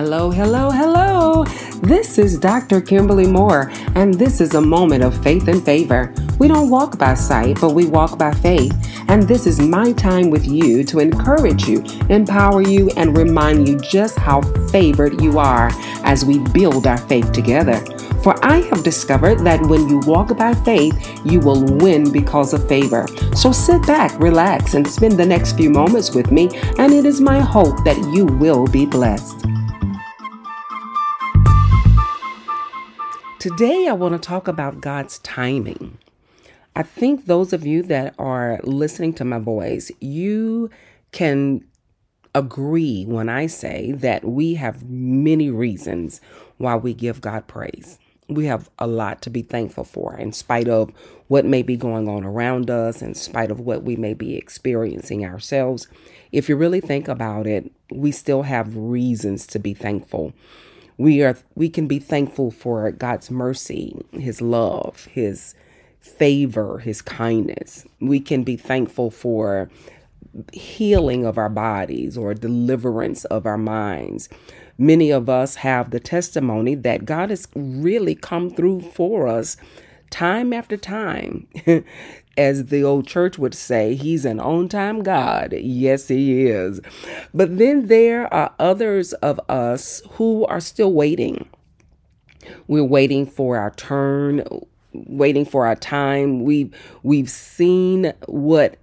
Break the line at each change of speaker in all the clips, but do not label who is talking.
Hello, hello, hello. This is Dr. Kimberly Moore, and this is a moment of faith and favor. We don't walk by sight, but we walk by faith. And this is my time with you to encourage you, empower you, and remind you just how favored you are as we build our faith together. For I have discovered that when you walk by faith, you will win because of favor. So sit back, relax, and spend the next few moments with me, and it is my hope that you will be blessed. Today, I want to talk about God's timing. I think those of you that are listening to my voice, you can agree when I say that we have many reasons why we give God praise. We have a lot to be thankful for, in spite of what may be going on around us, in spite of what we may be experiencing ourselves. If you really think about it, we still have reasons to be thankful we are we can be thankful for God's mercy, his love, his favor, his kindness. We can be thankful for healing of our bodies or deliverance of our minds. Many of us have the testimony that God has really come through for us time after time. as the old church would say, he's an on time God. Yes, he is. But then there are others of us who are still waiting. We're waiting for our turn, waiting for our time. We've we've seen what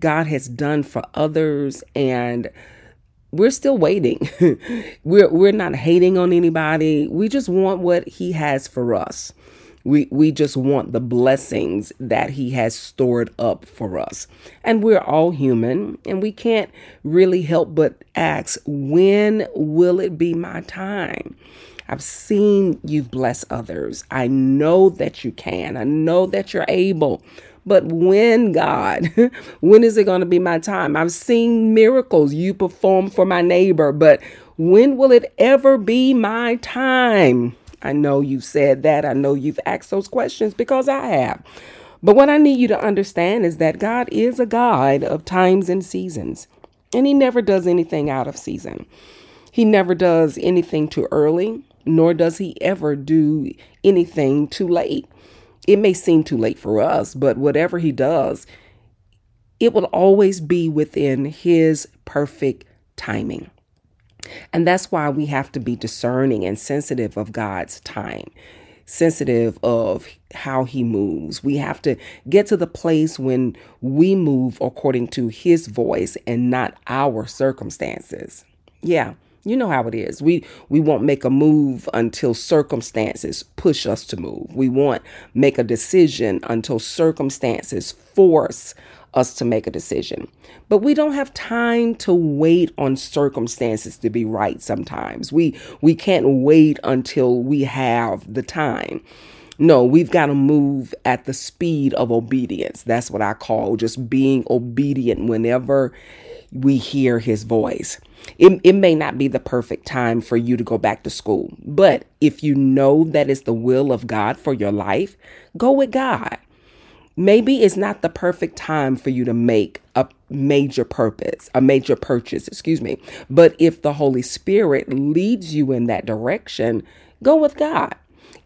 God has done for others and we're still waiting. we're we're not hating on anybody. We just want what he has for us. We we just want the blessings that he has stored up for us. And we're all human and we can't really help but ask, when will it be my time? I've seen you bless others. I know that you can. I know that you're able. But when, God, when is it going to be my time? I've seen miracles you perform for my neighbor, but when will it ever be my time? I know you've said that. I know you've asked those questions because I have. But what I need you to understand is that God is a God of times and seasons, and He never does anything out of season. He never does anything too early, nor does He ever do anything too late. It may seem too late for us, but whatever He does, it will always be within His perfect timing. And that's why we have to be discerning and sensitive of God's time, sensitive of how He moves. We have to get to the place when we move according to His voice and not our circumstances. Yeah. You know how it is. We we won't make a move until circumstances push us to move. We won't make a decision until circumstances force us to make a decision. But we don't have time to wait on circumstances to be right sometimes. We we can't wait until we have the time. No, we've got to move at the speed of obedience. That's what I call just being obedient whenever we hear his voice. It, it may not be the perfect time for you to go back to school, but if you know that it's the will of God for your life, go with God maybe it's not the perfect time for you to make a major purpose, a major purchase, excuse me. But if the Holy Spirit leads you in that direction, go with God.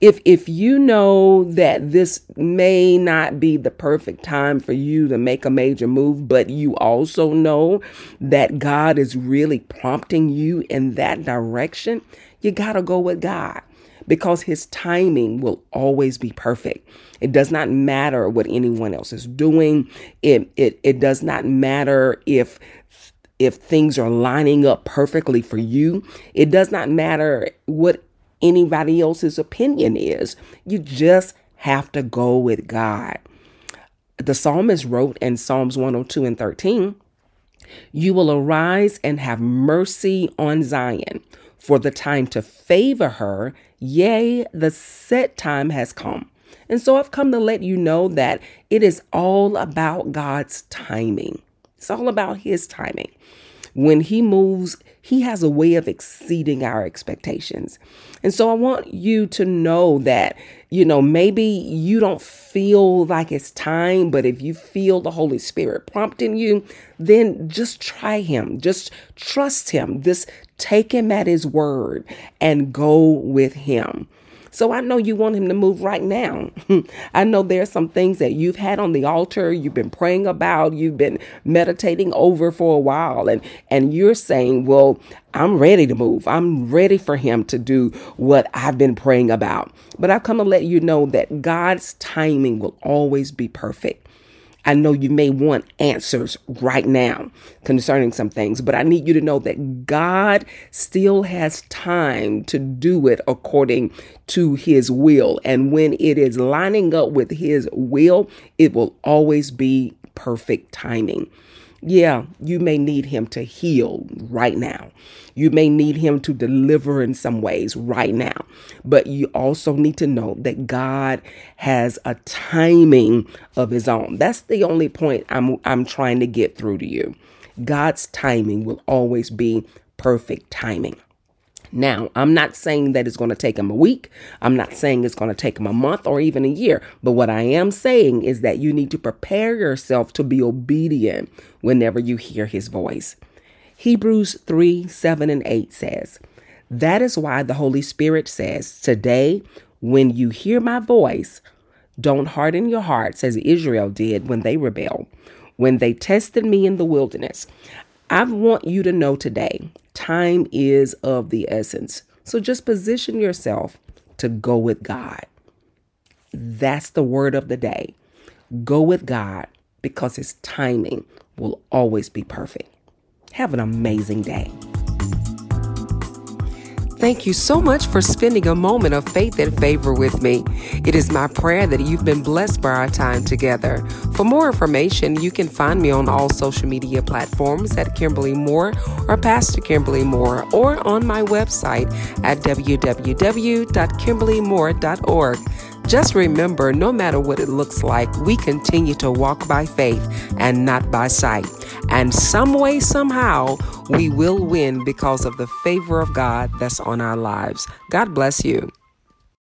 If if you know that this may not be the perfect time for you to make a major move, but you also know that God is really prompting you in that direction, you got to go with God because his timing will always be perfect. It does not matter what anyone else is doing. It it it does not matter if if things are lining up perfectly for you. It does not matter what anybody else's opinion is. You just have to go with God. The psalmist wrote in Psalms 102 and 13, You will arise and have mercy on Zion for the time to favor her. Yea, the set time has come. And so I've come to let you know that it is all about God's timing. It's all about His timing. When He moves, He has a way of exceeding our expectations. And so I want you to know that, you know, maybe you don't feel like it's time, but if you feel the Holy Spirit prompting you, then just try Him. Just trust Him. Just take Him at His word and go with Him. So I know you want him to move right now. I know there are some things that you've had on the altar, you've been praying about, you've been meditating over for a while, and, and you're saying, Well, I'm ready to move. I'm ready for him to do what I've been praying about. But I've come to let you know that God's timing will always be perfect. I know you may want answers right now concerning some things, but I need you to know that God still has time to do it according to his will. And when it is lining up with his will, it will always be perfect timing. Yeah, you may need him to heal right now. You may need him to deliver in some ways right now. But you also need to know that God has a timing of his own. That's the only point I'm I'm trying to get through to you. God's timing will always be perfect timing. Now, I'm not saying that it's going to take him a week. I'm not saying it's going to take him a month or even a year. But what I am saying is that you need to prepare yourself to be obedient whenever you hear his voice. Hebrews 3 7 and 8 says, That is why the Holy Spirit says, Today, when you hear my voice, don't harden your hearts as Israel did when they rebelled, when they tested me in the wilderness. I want you to know today time is of the essence. So just position yourself to go with God. That's the word of the day. Go with God because his timing will always be perfect. Have an amazing day. Thank you so much for spending a moment of faith and favor with me. It is my prayer that you've been blessed by our time together. For more information, you can find me on all social media platforms at Kimberly Moore or Pastor Kimberly Moore or on my website at www.kimberlymoore.org. Just remember, no matter what it looks like, we continue to walk by faith and not by sight. And some way, somehow, we will win because of the favor of God that's on our lives. God bless you.